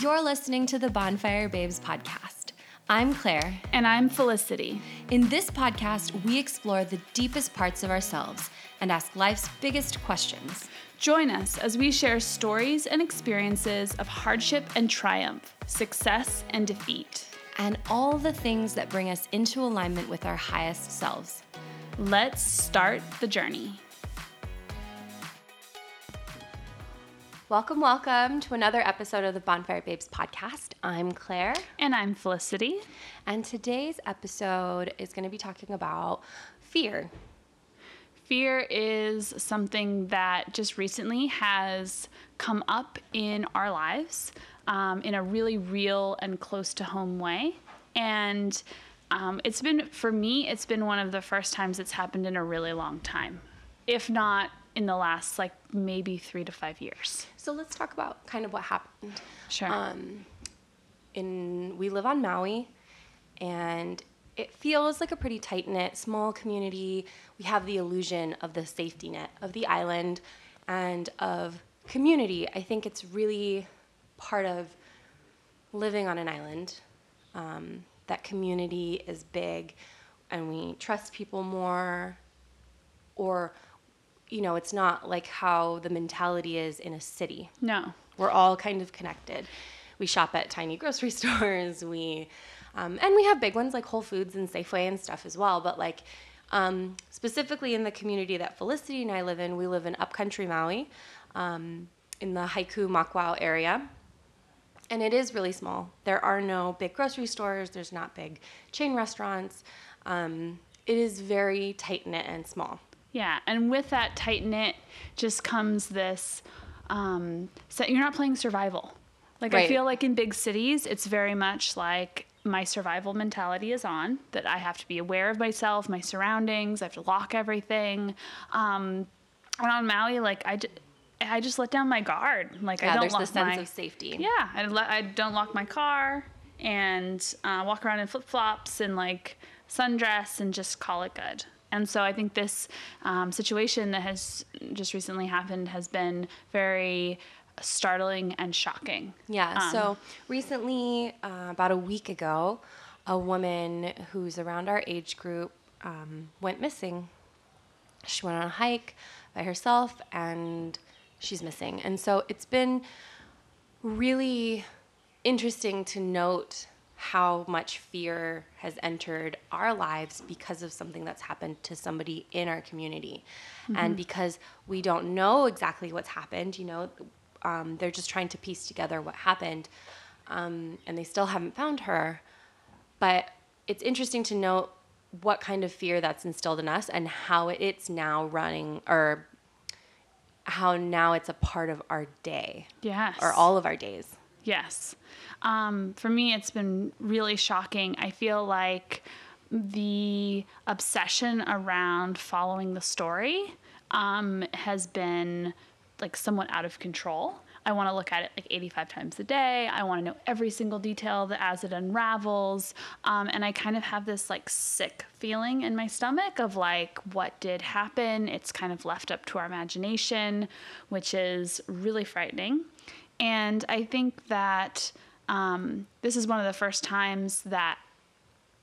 You're listening to the Bonfire Babes podcast. I'm Claire. And I'm Felicity. In this podcast, we explore the deepest parts of ourselves and ask life's biggest questions. Join us as we share stories and experiences of hardship and triumph, success and defeat, and all the things that bring us into alignment with our highest selves. Let's start the journey. Welcome, welcome to another episode of the Bonfire Babes podcast. I'm Claire. And I'm Felicity. And today's episode is going to be talking about fear. Fear is something that just recently has come up in our lives um, in a really real and close to home way. And um, it's been, for me, it's been one of the first times it's happened in a really long time, if not in the last like maybe three to five years. So let's talk about kind of what happened. Sure. Um, in we live on Maui, and it feels like a pretty tight knit, small community. We have the illusion of the safety net of the island and of community. I think it's really part of living on an island. Um, that community is big, and we trust people more, or you know, it's not like how the mentality is in a city. No. We're all kind of connected. We shop at tiny grocery stores. We, um, and we have big ones like Whole Foods and Safeway and stuff as well. But like, um, specifically in the community that Felicity and I live in, we live in upcountry Maui, um, in the Haiku Makawao area. And it is really small. There are no big grocery stores. There's not big chain restaurants. Um, it is very tight knit and small. Yeah, and with that tight knit just comes this. Um, so you're not playing survival. Like right. I feel like in big cities, it's very much like my survival mentality is on. That I have to be aware of myself, my surroundings. I have to lock everything. Um, and on Maui, like I. I just let down my guard. Like yeah, I don't there's lock the sense my, of safety. Yeah, I, le- I don't lock my car and uh, walk around in flip flops and like sundress and just call it good. And so I think this um, situation that has just recently happened has been very startling and shocking. Yeah. Um, so recently, uh, about a week ago, a woman who's around our age group um, went missing. She went on a hike by herself and she's missing. And so it's been really interesting to note how much fear has entered our lives because of something that's happened to somebody in our community. Mm-hmm. And because we don't know exactly what's happened, you know, um, they're just trying to piece together what happened. Um, and they still haven't found her. But it's interesting to note what kind of fear that's instilled in us and how it's now running or how now it's a part of our day. Yes. Or all of our days. Yes. Um, for me, it's been really shocking. I feel like the obsession around following the story um, has been like somewhat out of control. I want to look at it like 85 times a day. I want to know every single detail that as it unravels. Um, and I kind of have this like sick feeling in my stomach of like what did happen. It's kind of left up to our imagination, which is really frightening. And I think that um, this is one of the first times that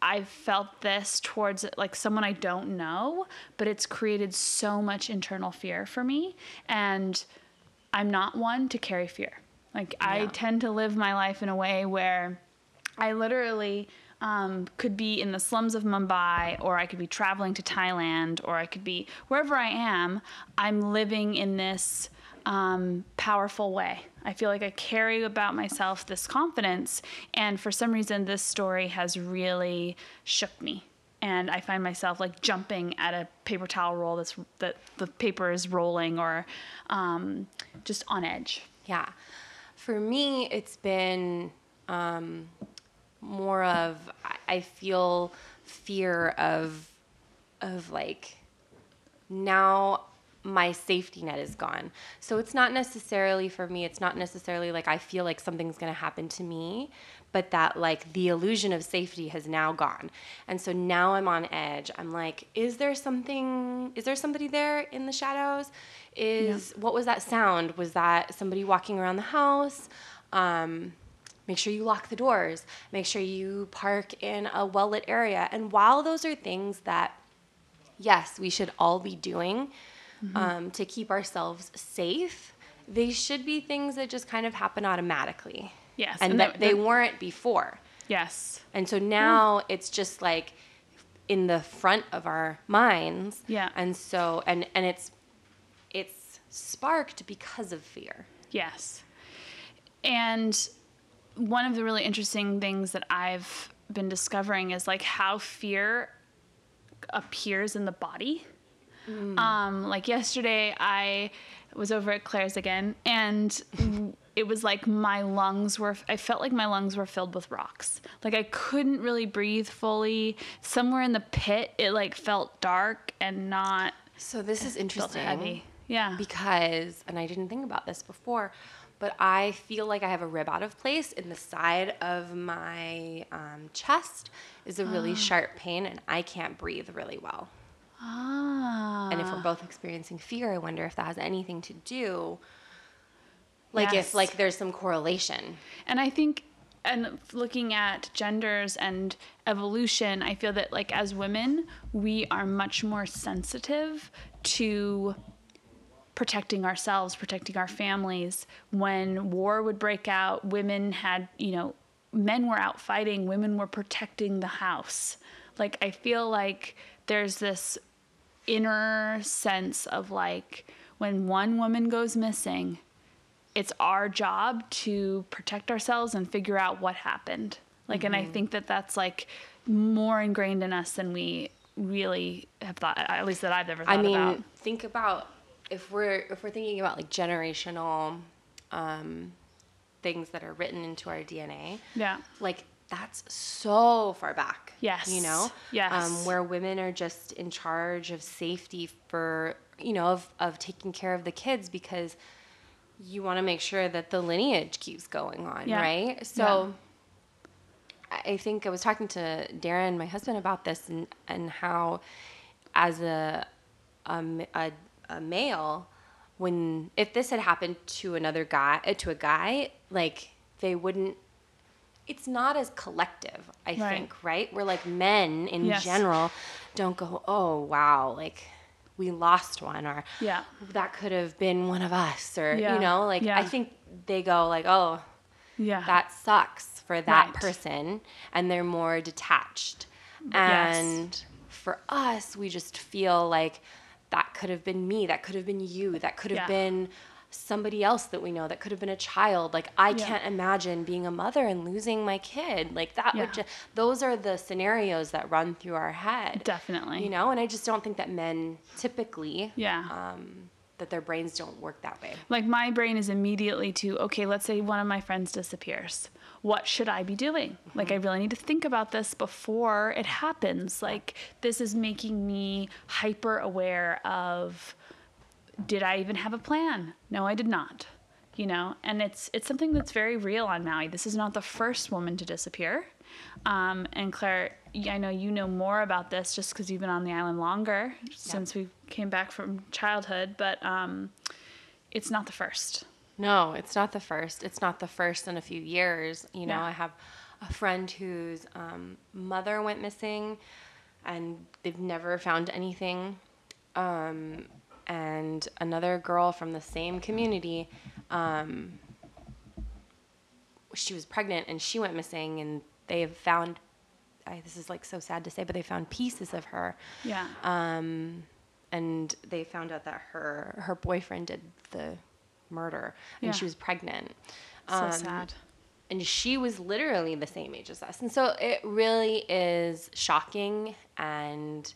I've felt this towards like someone I don't know, but it's created so much internal fear for me. And I'm not one to carry fear. Like, yeah. I tend to live my life in a way where I literally um, could be in the slums of Mumbai, or I could be traveling to Thailand, or I could be wherever I am. I'm living in this um, powerful way. I feel like I carry about myself this confidence, and for some reason, this story has really shook me. And I find myself like jumping at a paper towel roll that's that the paper is rolling, or um, just on edge. Yeah, for me, it's been um, more of I feel fear of of like now my safety net is gone. So it's not necessarily for me, it's not necessarily like I feel like something's going to happen to me, but that like the illusion of safety has now gone. And so now I'm on edge. I'm like, is there something, is there somebody there in the shadows? Is, yeah. what was that sound? Was that somebody walking around the house? Um, make sure you lock the doors, make sure you park in a well lit area. And while those are things that, yes, we should all be doing um, to keep ourselves safe, they should be things that just kind of happen automatically. Yes, And, and that that- they that- weren't before. Yes. And so now it's just like in the front of our minds. Yeah. And so and and it's it's sparked because of fear. Yes. And one of the really interesting things that I've been discovering is like how fear appears in the body. Um, like yesterday, I was over at Claire's again, and it was like my lungs were, I felt like my lungs were filled with rocks. Like I couldn't really breathe fully. Somewhere in the pit, it like felt dark and not So this is interesting. heavy. Yeah. Because and I didn't think about this before, but I feel like I have a rib out of place in the side of my um, chest is a really sharp pain and I can't breathe really well. Ah. And if we're both experiencing fear, I wonder if that has anything to do like Yes. if like there's some correlation. And I think, and looking at genders and evolution, I feel that like as women, we are much more sensitive to protecting ourselves, protecting our families. When war would break out, women had, you know, men were out fighting, women were protecting the house. Like, I feel like there's this inner sense of like when one woman goes missing, it's our job to protect ourselves and figure out what happened. Like, and I Mm-hmm. think that that's like more ingrained in us than we really have thought, at least that I've ever thought I mean, about. think about if we're if we're thinking about like generational um, things that are written into our DNA. Yeah. Like that's so far back. Yes. You know? Yes. Um, where women are just in charge of safety for, you know, of, of taking care of the kids because you want to make sure that the lineage keeps going on, Yeah. right? So I I think I was talking to Darren, my husband, about this and, and how, as a a male, when if this had happened to another guy, to a guy, like they wouldn't. It's not as collective, I Right. think, right? Where like men in Yes. general don't go, oh wow, like we lost one, or Yeah. that could have been one of us, or Yeah. you know, like Yeah. I think they go like, oh, Yeah. that sucks for that Right. person and they're more detached mm, Yes. and for us we just feel like that could have been me that could have been you that could have been somebody else that we know that could have been a child like i Yeah. can't imagine being a mother and losing my kid like that Yeah. would just those are the scenarios that run through our head Definitely. you know and i just don't think that men typically Yeah. um, that their brains don't work that way like my brain is immediately to okay let's say one of my friends disappears what should i be doing like i really need to think about this before it happens like this is making me hyper aware of did i even have a plan no i did not you know and it's it's something that's very real on maui this is not the first woman to disappear um, and claire I know you know more about this just because you've been on the island longer since we came back from childhood but um, it's not the first No, it's not the first. It's not the first in a few years. You know, Yeah. I have a friend whose um, mother went missing and they've never found anything. Um, and another girl from the same community, um, she was pregnant and she went missing and they have found, I, this is like so sad to say, but they found pieces of her. Yeah. Um, and they found out that her her boyfriend did the murder and Yeah. she was pregnant. So Um, sad. and she was literally the same age as us. And so it really is shocking and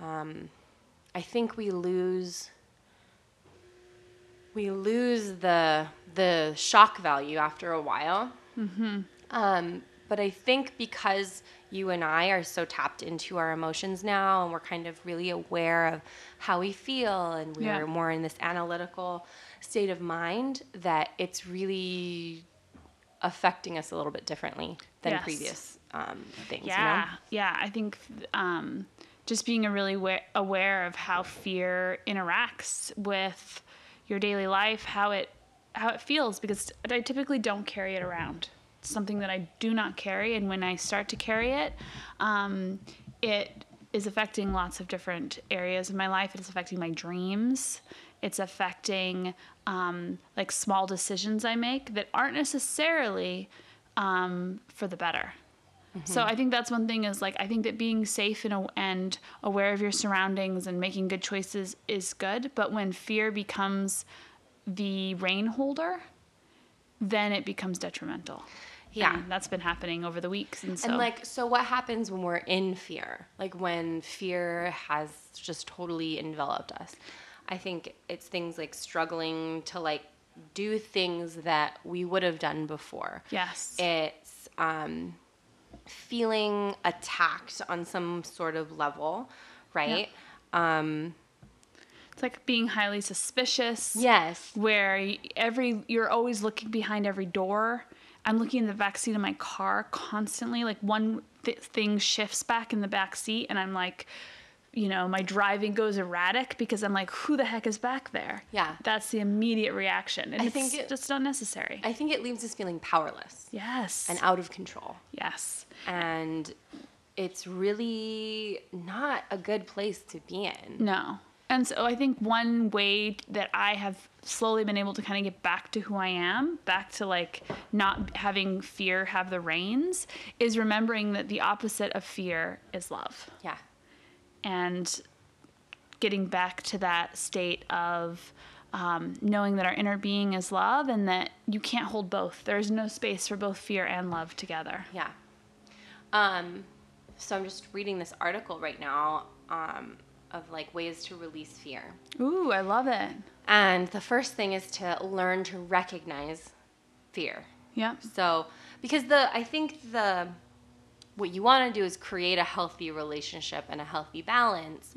um, i think we lose we lose the the shock value after a while um, but I think because you and I are so tapped into our emotions now and we're kind of really aware of how we feel and we're Yeah. more in this analytical state of mind that it's really affecting us a little bit differently than Yes. previous um, things. yeah You know? yeah i think um, just being a really wa- aware of how fear interacts with your daily life how it how it feels because i typically don't carry it around It's something that I do not carry, and when I start to carry it, um, it is affecting lots of different areas of my life. It's affecting my dreams. It's affecting um, like small decisions I make that aren't necessarily um, for the better. So I think that's one thing is like I think that being safe and, and aware of your surroundings and making good choices is good, but when fear becomes the rein holder, then it becomes detrimental. Yeah. And that's been happening over the weeks and so And like, so what happens when we're in fear? Like when fear has just totally enveloped us. I think it's things like struggling to like do things that we would have done before. yes. It's um, feeling attacked on some sort of level, right? Um, it's like being highly suspicious. yes. where every you're always looking behind every door. I'm looking in the back seat of my car constantly. Like one th- thing shifts back in the back seat, and I'm like, you know, my driving goes erratic because I'm like, who the heck is back there? Yeah. that's the immediate reaction, and I it's think it- just unnecessary. I think it leaves us feeling powerless yes, and out of control. yes, And it's really not a good place to be in. no. And so I think one way that I have slowly been able to kind of get back to who I am, back to like not having fear have the reins, is remembering that the opposite of fear is love. Yeah. And getting back to that state of um, knowing that our inner being is love and that you can't hold both. There's no space for both fear and love together. Yeah. Um, so I'm just reading this article right now um, of like ways to release fear. Ooh, I love it. And the first thing is to learn to recognize fear. Yeah. So, because the I think the what you want to do is create a healthy relationship and a healthy balance.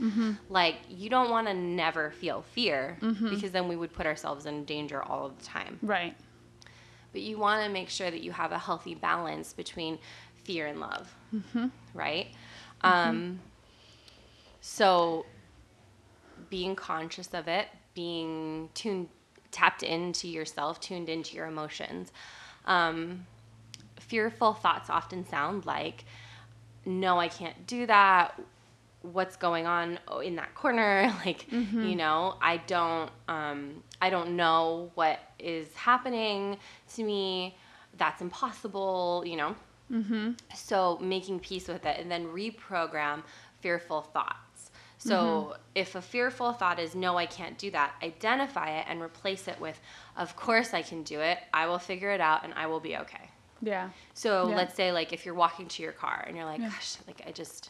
Like you don't want to never feel fear because then we would put ourselves in danger all of the time. Right. But you want to make sure that you have a healthy balance between fear and love, right? Um, so being conscious of it, being tuned, tapped into yourself, tuned into your emotions. Um, fearful thoughts often sound like, no, I can't do that. What's going on in that corner? Like, mm-hmm. you know, I don't, um, I don't know what is happening to me. That's impossible, you know? Mm-hmm. So making peace with it and then reprogram fearful thoughts. So mm-hmm. if a fearful thought is no, I can't do that, identify it and replace it with, of course I can do it. I will figure it out and I will be okay. Yeah. So Yeah. let's say like if you're walking to your car and you're like, Yeah. gosh, like I just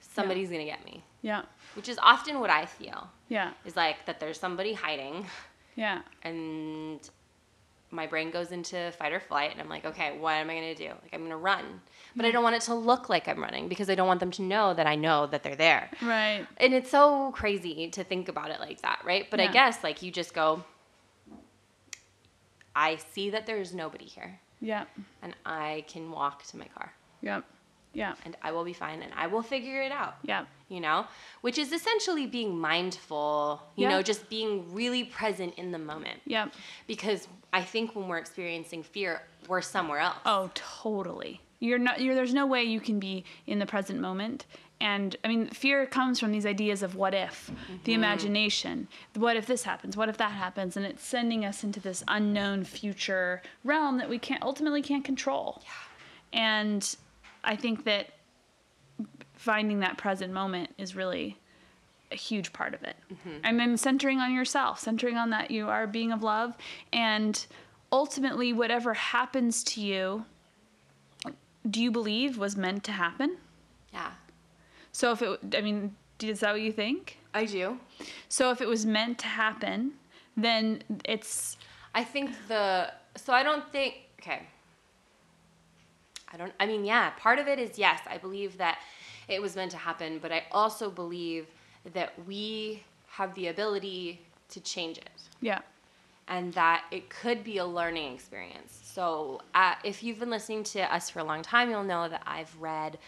somebody's gonna get me, Yeah. which is often what I feel Yeah. is like that there's somebody hiding Yeah. and my brain goes into fight or flight and I'm like, okay, what am I gonna do? Like I'm gonna run. But I don't want it to look like I'm running because I don't want them to know that I know that they're there. Right. And it's so crazy to think about it like that, right? But I guess like you just go, I see that there's nobody here Yeah. and I can walk to my car Yep. Yeah. and I will be fine and I will figure it out. Yeah. You know, which is essentially being mindful, you Yeah. know, just being really present in the moment. Yep. Because I think when we're experiencing fear, we're somewhere else. Oh, totally. You're not. You're. There's no way you can be in the present moment. And I mean, fear comes from these ideas of what if, the mm-hmm. imagination. What if this happens? What if that happens? And it's sending us into this unknown future realm that we can't ultimately can't control. And I think that finding that present moment is really a huge part of it. Mm-hmm. And then centering on yourself, centering on that you are a being of love, and ultimately, whatever happens to you, do you believe was meant to happen? So if it, I mean, is that what you think? I do. So if it was meant to happen, then it's I think the so I don't think okay. I don't I mean yeah, part of it is yes, I believe that it was meant to happen, but I also believe that we have the ability to change it yeah, and that it could be a learning experience. So, uh, if you've been listening to us for a long time, you'll know that I've read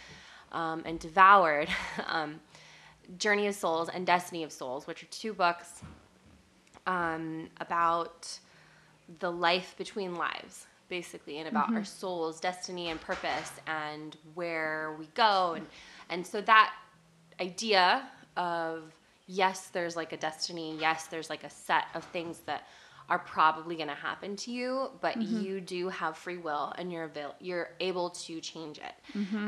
um, and devoured um, Journey of Souls and Destiny of Souls, which are two books um, about the life between lives, basically and about our soul's destiny and purpose and where we go. And and so that idea of yes there's like a destiny yes there's like a set of things that are probably going to happen to you but you do have free will and you're avail- you're able to change it.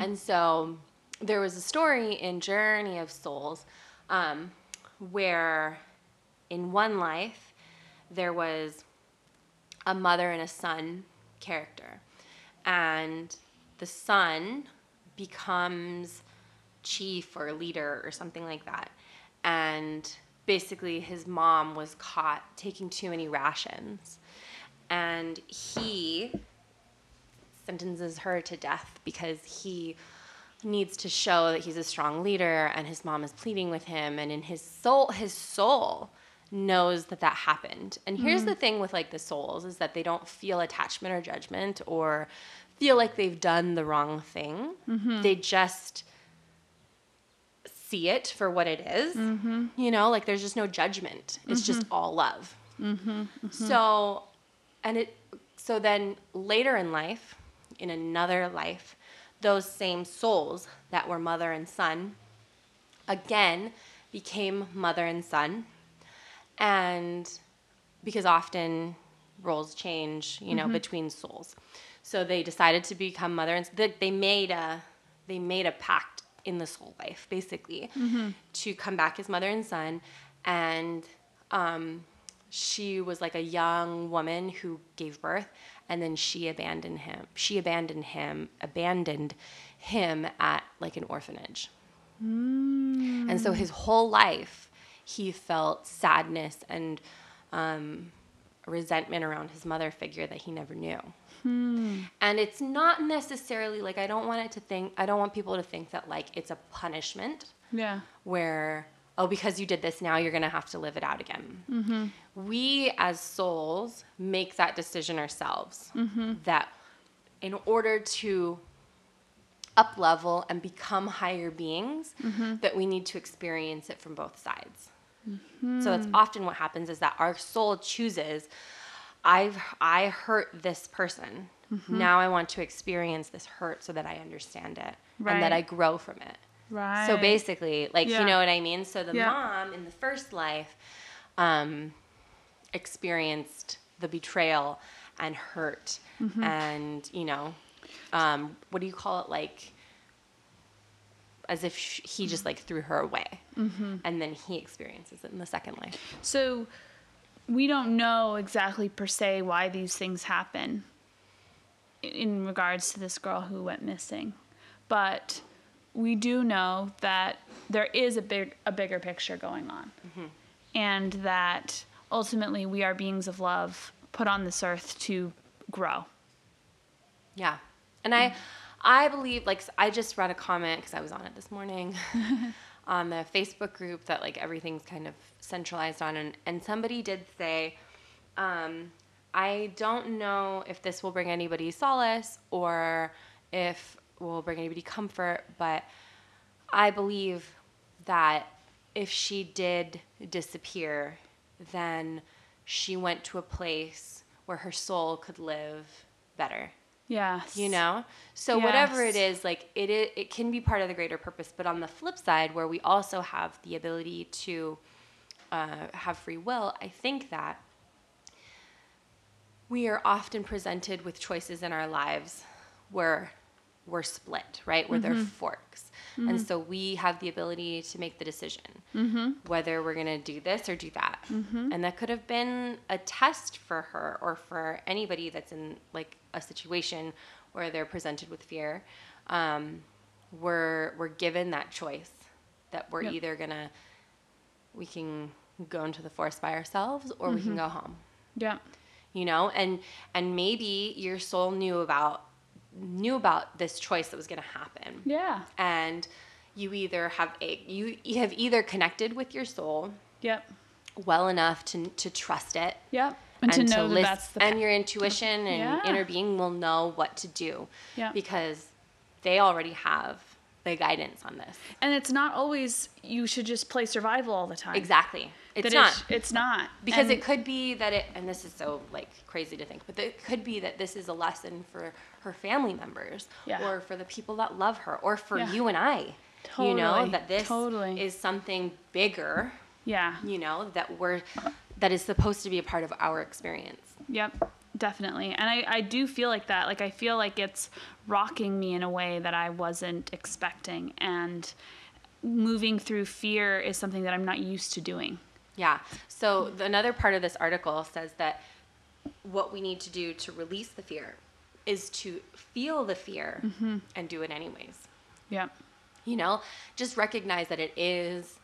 And so there was a story in journey of souls um, where in one life there was a mother and a son character. And the son becomes chief or leader or something like that. And basically, his mom was caught taking too many rations. And he sentences her to death because he needs to show that he's a strong leader and his mom is pleading with him and in his soul his soul knows that that happened. And here's mm-hmm. the thing with like the souls is that they don't feel attachment or judgment or feel like they've done the wrong thing. Mm-hmm. They just see it for what it is. Mm-hmm. you know like there's just no judgment. It's just all love. So and it so then later in life in another life those same souls that were mother and son again became mother and son. And because often roles change you know between souls. So they decided to become mother and they, made a they made a pact in the soul life basically to come back as mother and son. And um, she was like a young woman who gave birth and then she abandoned him she abandoned him abandoned him at like an orphanage. Mm. And so his whole life he felt sadness and um, resentment around his mother figure that he never knew. Hmm. And it's not necessarily like i don't want it to think i don't want people to think that like it's a punishment Yeah. where oh because you did this now you're to have to live it out again mm-hmm. We as souls make that decision ourselves. Mm-hmm. That in order to up level and become higher beings mm-hmm. that we need to experience it from both sides. Mm-hmm. So that's often what happens is that our soul chooses i've i hurt this person. Now i want to experience this hurt so that i understand it and that i grow from it. Right. so basically, like Yeah. you know what I mean. So the Yeah. mom in the first life um, experienced the betrayal and hurt, Mm-hmm. and you know, um, what do you call it? Like as if sh- he just like threw her away, Mm-hmm. and then he experiences it in the second life. So we don't know exactly per se why these things happen in regards to this girl who went missing. But we do know that there is a big a bigger picture going on. And that ultimately we are beings of love put on this earth to grow. Yeah. And I I believe like I just read a comment cuz I was on it this morning on the Facebook group that like everything's kind of centralized on and and somebody did say um I don't know if this will bring anybody solace or if will bring anybody comfort, but I believe that if she did disappear, then she went to a place where her soul could live better. Yes. you know? So whatever it is, like it, it it can be part of the greater purpose but on the flip side where we also have the ability to uh, have free will i think that we are often presented with choices in our lives where we're split right where they're mm-hmm. forks. Mm-hmm. And so we have the ability to make the decision mm-hmm. whether we're going to do this or do that. And that could have been a test for her or for anybody that's in like a situation where they're presented with fear um, we're we're given that choice that we're Yep. either gonna we can go into the forest by ourselves or we can go home. Yeah. you know and and maybe your soul knew about knew about this choice that was going to happen Yeah. and you either have a you, you have either connected with your soul Yep. well enough to to trust it Yep. And, to know that lis- that's the and your intuition and Yeah. inner being will know what to do Yeah. because they already have the guidance on this and it's not always you should just play survival all the time. exactly It's that not. It's, it's not because And- it could be that it and this is so like crazy to think but it could be that this is a lesson for her family members Yeah. or for the people that love her or for Yeah. you and i Totally. you know that this totally. is something bigger yeah. you know that we're that is supposed to be a part of our experience Yep, definitely. And I, I do feel like that. Like, I feel like it's rocking me in a way that I wasn't expecting. And moving through fear is something that I'm not used to doing. Yeah. So the, another part of this article says that what we need to do to release the fear is to feel the fear mm-hmm. and do it anyways. Yeah. you know just recognize that it is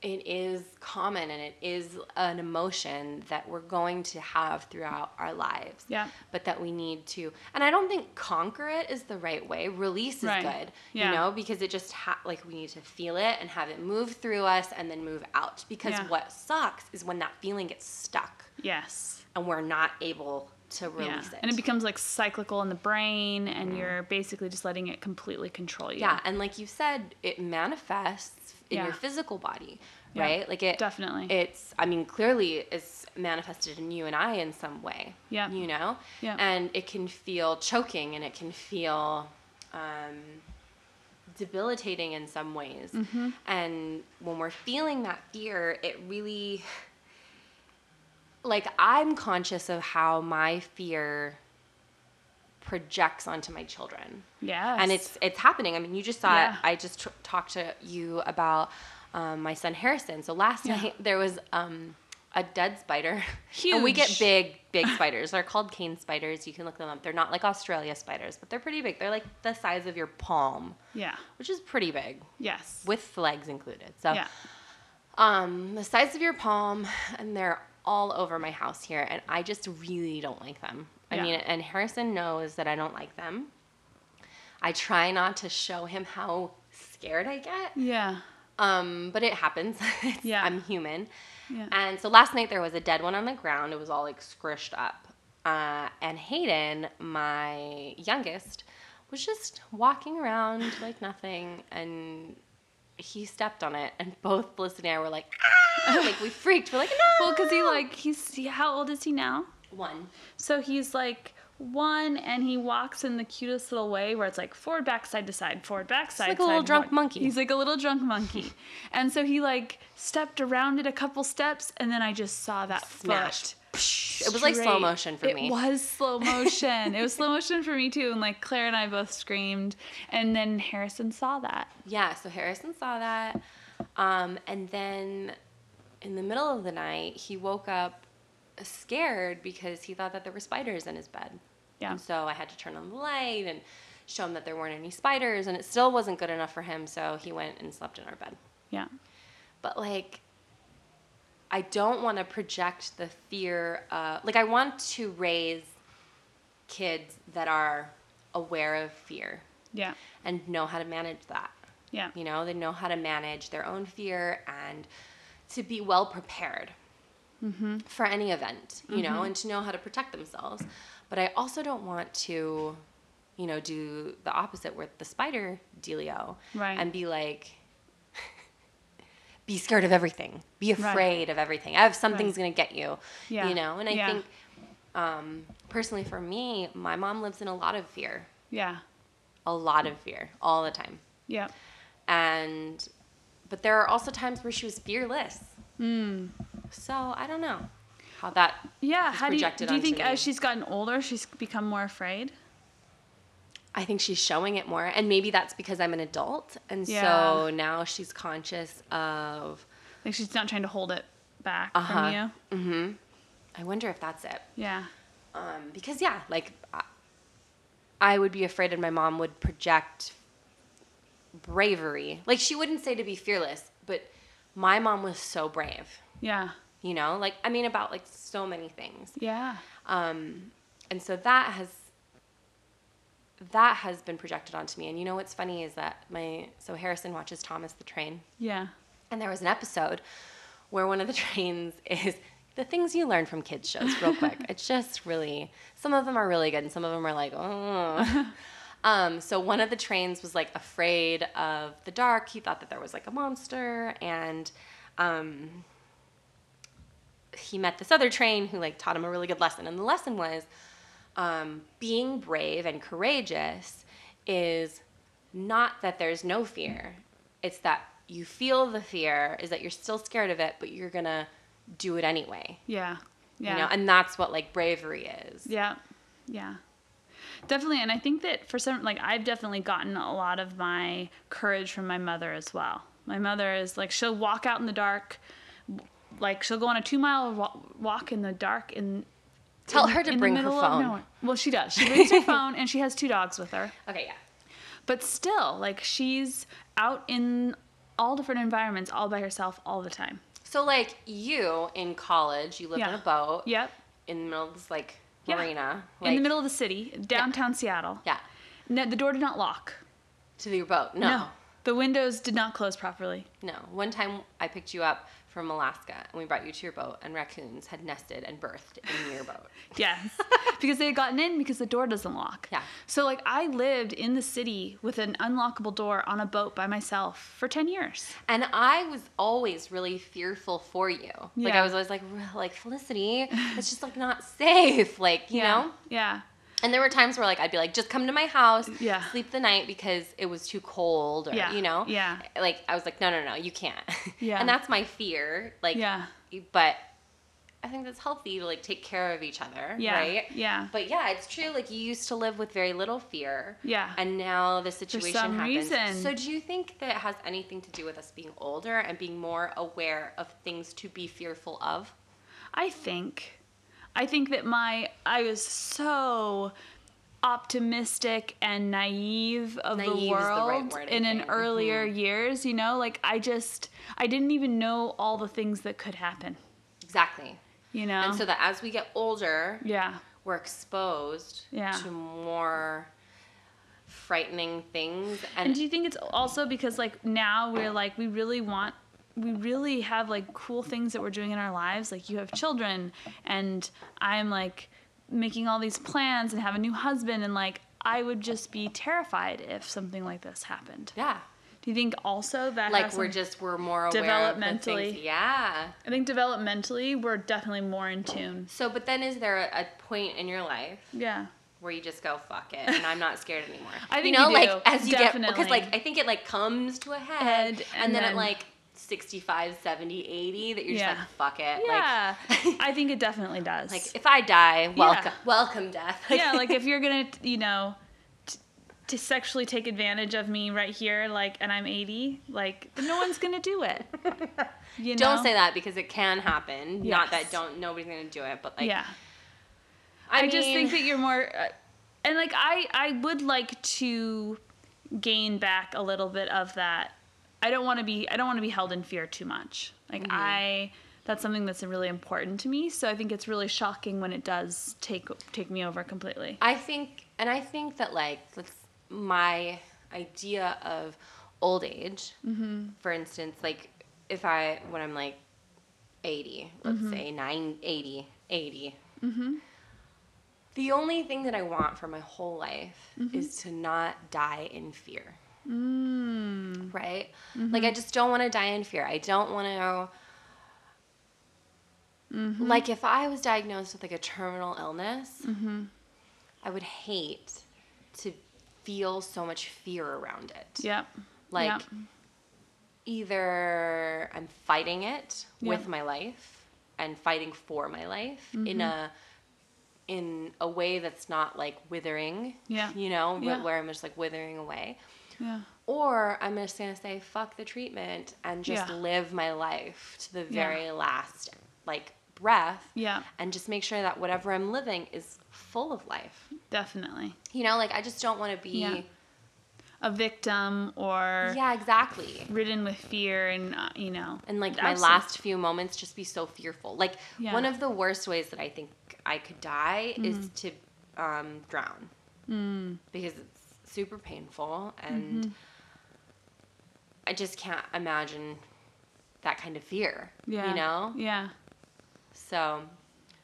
it is common and it is an emotion that we're going to have throughout our lives Yeah. but that we need to and i don't think conquer it is the right way release is Right. good Yeah. you know because it just ha- like we need to feel it and have it move through us and then move out because Yeah. what sucks is when that feeling gets stuck Yes. and we're not able to release Yeah. it. And it becomes like cyclical in the brain, and you're basically just letting it completely control you. Yeah, and like you said, it manifests in Yeah. your physical body, Yeah, right? Like it definitely. It's I mean, clearly it's manifested in you and I in some way. Yeah. You know? Yeah. And it can feel choking and it can feel um debilitating in some ways. Mm-hmm. And when we're feeling that fear, it really like I'm conscious of how my fear projects onto my children Yeah. and it's it's happening. I mean, you just saw Yeah. it. I just t- talked to you about um, my son Harrison. So last Yeah. night there was um, a dead spider. Huge. And we get big, big spiders. They're called cane spiders. You can look them up. They're not like Australia spiders, but they're pretty big. They're like the size of your palm, Yeah. which is pretty big, Yes. with legs included. So yeah. um, the size of your palm, and they're all over my house here, and I just really don't like them. I Yeah. mean, and Harrison knows that I don't like them. I try not to show him how scared I get, Yeah. um, but it happens. Yeah. I'm human. Yeah. And so last night there was a dead one on the ground. It was all like scrished up. Uh, and Hayden, my youngest, was just walking around like nothing. And he stepped on it. And both Felicity and I were like, ah! like we freaked. We're like, no. Well, because he like he's how old is he now? One. So he's like one, and he walks in the cutest little way where it's like forward, back, side to side, forward, back, side. He's like a little drunk forward. monkey. He's like a little drunk monkey, and so he like stepped around it a couple steps, and then I just saw that Smashed. foot. It was like slow motion for it me. It was slow motion. it was slow motion for me too, and like Claire and I both screamed, and then Harrison saw that. Yeah, so Harrison saw that. Um, and then in the middle of the night, he woke up scared because he thought that there were spiders in his bed. Yeah. And so I had to turn on the light and show him that there weren't any spiders, and it still wasn't good enough for him, so he went and slept in our bed. Yeah. But like, I don't want to project the fear. Uh, like, I want to raise kids that are aware of fear Yeah. and know how to manage that. Yeah. You know, they know how to manage their own fear and to be well prepared for any event, you know, and to know how to protect themselves. But I also don't want to, you know, do the opposite with the spider dealio Right. and be like, be scared of everything, be Right. afraid of everything. I have something's Right. gonna get you, Yeah. you know. And I Yeah. think, um, personally, for me, my mom lives in a lot of fear, Yeah. a lot of fear, all the time Yeah. and but there are also times where she was fearless Mm. So i don't know how that Yeah. How do you do you think me. as she's gotten older, she's become more afraid? i think she's showing it more and maybe that's because i'm an adult and Yeah. so now she's conscious of Like she's not trying to hold it back Uh-huh. from you. Hmm. i wonder if that's it Yeah. um, because yeah like I, I would be afraid and my mom would project bravery like she wouldn't say to be fearless but my mom was so brave Yeah. you know like i mean about like so many things Yeah. Um, and so that has that has been projected onto me. And you know what's funny is that my so Harrison watches Thomas the Train, Yeah. and there was an episode where one of the trains is the things you learn from kids shows real quick. it's just really some of them are really good, and some of them are like oh. Um, so one of the trains was like afraid of the dark. He thought that there was like a monster, and um, he met this other train who like taught him a really good lesson, and the lesson was um, being brave and courageous is not that there's no fear; it's that you feel the fear, is that you're still scared of it, but you're gonna do it anyway. Yeah. Yeah. You know, and that's what like bravery is. Yeah. Yeah. Definitely. And I think that for some, like, I've definitely gotten a lot of my courage from my mother as well. My mother is like, she'll walk out in the dark, like, she'll go on a two mile wa- walk in the dark in. Tell in- her to in the bring her phone. Well, she does. She brings her phone and she has two dogs with her. Okay, yeah. But still, like, she's out in all different environments all by herself all the time. So like you in college, you lived Yeah. in a boat Yep. in the middle of this like Yeah. marina, in the middle of the city, downtown Seattle. Yeah, No, the door did not lock. to your boat. No. The windows did not close properly. No. One time I picked you up from Alaska and we brought you to your boat and raccoons had nested and birthed in your boat. Yes. because they had gotten in because the door doesn't lock. Yeah. So like I lived in the city with an unlockable door on a boat by myself for 10 years. And I was always really fearful for you. Yeah. Like I was always like, "Re- like Felicity, it's just like not safe. Like you know. Yeah. And there were times where like I'd be like, just come to my house, Yeah. sleep the night because it was too cold, or Yeah. you know. Yeah. Like I was like, no, no, no, you can't. Yeah. and that's my fear. Like. Yeah. But I think that's healthy to like take care of each other. Yeah. Right. Yeah. But yeah, it's true. Like you used to live with very little fear. Yeah. And now the situation For some happens. reason. So do you think that it has anything to do with us being older and being more aware of things to be fearful of? I think. I think that my I was so optimistic and naive of Naive the the world right in an earlier Mm-hmm. years, you know, like I just I didn't even know all the things that could happen, Exactly. you know. And so that as we get older, yeah. we're exposed Yeah. to more frightening things and, And do you think it's also because like now we're like we really want we really have like cool things that we're doing in our lives like you have children and I'm like making all these plans and have a new husband and like I would just be terrified if something like this happened. yeah. Do you think also that Like we're just we're more aware of the. Developmentally. Yeah. I think developmentally we're definitely more in tune. So, but then is there a, a point in your life Yeah. where you just go fuck it and I'm not scared anymore? I think you know, you like as you get because like I think it like comes to a head, Head, and, and then, then- at like 65, 70, 80 that you're Yeah. just like fuck it. Yeah. Like, I think it definitely does. like if I die, welcome, welcome death. yeah, like if you're gonna, you know, t- to sexually take advantage of me right here, like, and I'm 80, like, no one's gonna do it. You know? don't say that because it can happen. Not that don't nobody's gonna do it, but like yeah, I, I, just think that you're more, uh, and like I, I would like to gain back a little bit of that. I don't want to be, I don't want to be held in fear too much. Like Mm-hmm. I, that's something that's really important to me. So I think it's really shocking when it does take take me over completely. I think, and I think that like my idea of old age, Mm-hmm. for instance, like if I when I'm like eighty, let's Mm-hmm. say nine, 80, 80. The only thing that I want for my whole life Mm-hmm. is to not die in fear. Mm. Right? Mm-hmm. Like I just don't want to die in fear. I don't want to. Mm-hmm. Like if I was diagnosed with like a terminal illness, Mm-hmm. I would hate to feel so much fear around it. Yep. Like Yep. either I'm fighting it Yeah. with my life and fighting for my life Mm-hmm. in a in a way that's not like withering. Yeah. You know, Yeah. where I'm just like withering away. Yeah. Or I'm just gonna say fuck the treatment and just Yeah. live my life to the Yeah. very last like breath. Yeah. And just make sure that whatever I'm living is full of life. Definitely. You know, like I just don't want to be. Yeah. A victim or Yeah, exactly. ridden with fear and uh, you know. And like my last few moments, just be so fearful. Like Yeah. one of the worst ways that I think I could die Mm. is to um, drown Mm. because it's super painful, and Mm-hmm. I just can't imagine that kind of fear. Yeah. You know. Yeah. So,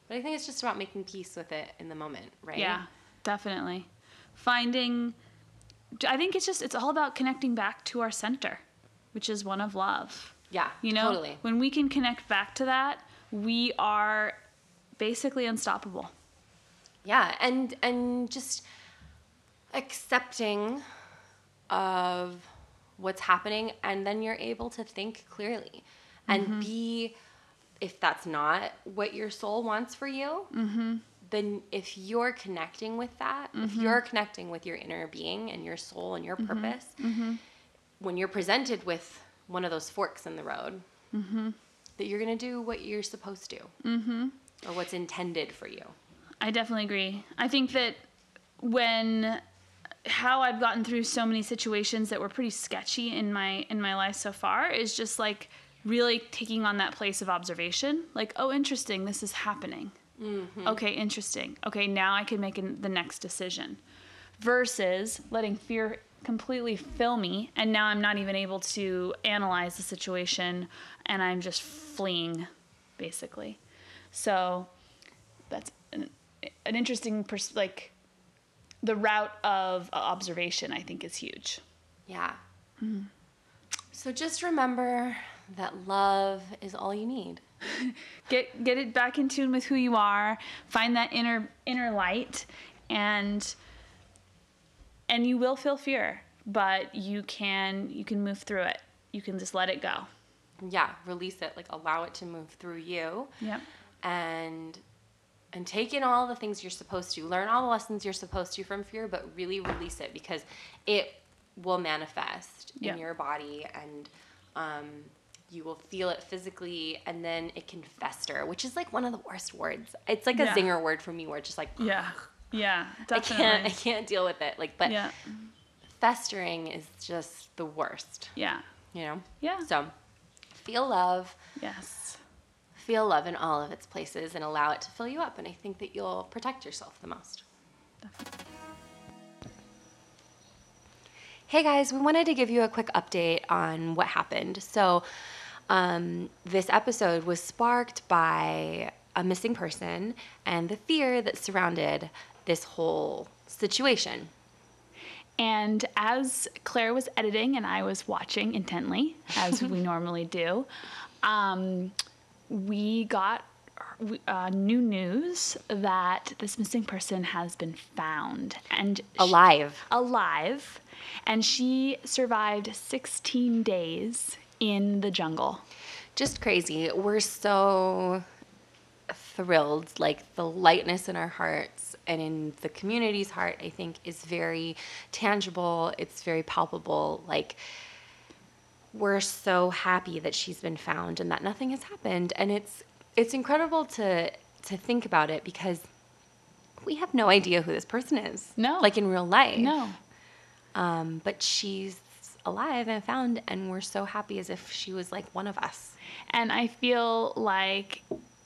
but I think it's just about making peace with it in the moment, right? Yeah. Definitely. Finding I think it's just it's all about connecting back to our center, which is one of love. Yeah. You know, Totally. when we can connect back to that, we are basically unstoppable. Yeah, and and just accepting of what's happening and then you're able to think clearly and mm-hmm. be if that's not what your soul wants for you mm-hmm. then if you're connecting with that if mm-hmm. you're connecting with your inner being and your soul and your purpose when you're presented with one of those forks in the road that you're going to do what you're supposed to or what's intended for you. I definitely agree. I think that when how I've gotten through so many situations that were pretty sketchy in my in my life so far is just like really taking on that place of observation. Like, oh, interesting, this is happening. Mm-hmm. Okay, interesting. Okay, now I can make an, the next decision. Versus letting fear completely fill me, and now I'm not even able to analyze the situation, and I'm just fleeing, basically. So that's an, an interesting pers- like the route of observation i think is huge. Yeah. So just remember that love is all you need. get get it back in tune with who you are find that inner inner light and and you will feel fear but you can you can move through it. You can just let it go. Yeah, release it, like allow it to move through you. Yep. And and take in all the things you're supposed to. Learn all the lessons you're supposed to from fear, but really release it because it will manifest in your body and um, you will feel it physically and then it can fester, which is like one of the worst words. It's like a Yeah. zinger word for me where it's just like yeah yeah I can't I can't deal with it. Like but yeah festering is just the worst, yeah you know? yeah So feel love, yes feel love in all of its places and allow it to fill you up. And I think that you'll protect yourself the most. Hey guys, we wanted to give you a quick update on what happened. So, um, this episode was sparked by a missing person and the fear that surrounded this whole situation. And as Claire was editing and I was watching intently, as we normally do, um, we got uh, new news that this missing person has been found and she- Alive. alive, and she survived 16 days in the jungle. just crazy. We're so thrilled. Like the lightness in our hearts and in the community's heart, I think, is very tangible. It's very palpable. Like we're so happy that she's been found and that nothing has happened. And it's it's incredible to to think about it because we have no idea who this person is. No. Like in real life. No, Um, but she's alive and found and we're so happy as if she was like one of us. and I feel like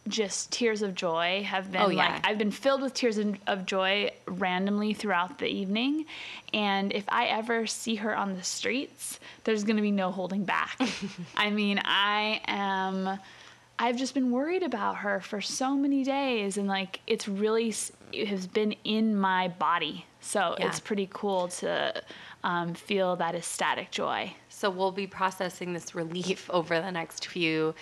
just tears of joy have been Oh, yeah. like I've been filled with tears of- joy randomly throughout the evening and if I ever see her on the streets there's going to be no holding back. I mean, I am I've just been worried about her for so many days and like it's really it has been in my body. So Yeah. it's pretty cool to um, feel that ecstatic joy. So we'll be processing this relief over the next few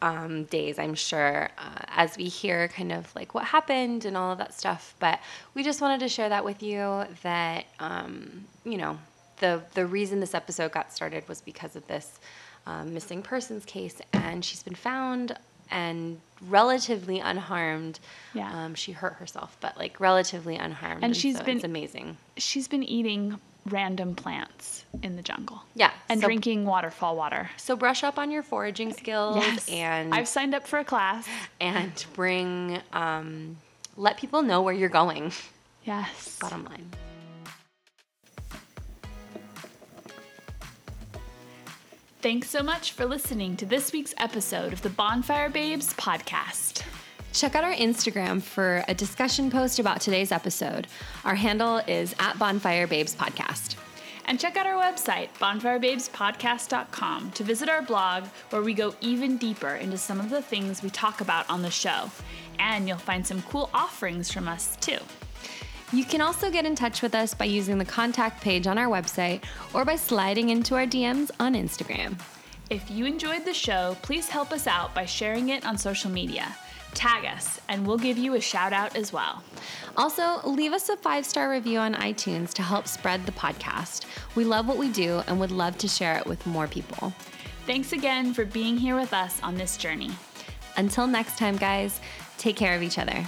um, days, I'm sure, uh, as we hear kind of like what happened and all of that stuff. But we just wanted to share that with you that, um, you know, the, the reason this episode got started was because of this um, missing persons case. And she's been found and relatively unharmed. Yeah. Um, she hurt herself, but like relatively unharmed. And she's so been- It's amazing. she's been eating random plants in the jungle. Yeah. And so- drinking waterfall water. So brush up on your foraging skills yes. and I've signed up for a class. and bring um, let people know where you're going. Yes. Bottom line. Thanks so much for listening to this week's episode of the Bonfire Babes podcast. Check out our Instagram for a discussion post about today's episode. Our handle is at Bonfire Babes Podcast. And check out our website, bonfirebabespodcast.com, to visit our blog where we go even deeper into some of the things we talk about on the show. And you'll find some cool offerings from us too. You can also get in touch with us by using the contact page on our website or by sliding into our DMs on Instagram. If you enjoyed the show, please help us out by sharing it on social media. Tag us, and we'll give you a shout out as well. Also, leave us a five star review on iTunes to help spread the podcast. We love what we do and would love to share it with more people. Thanks again for being here with us on this journey. Until next time, guys, take care of each other.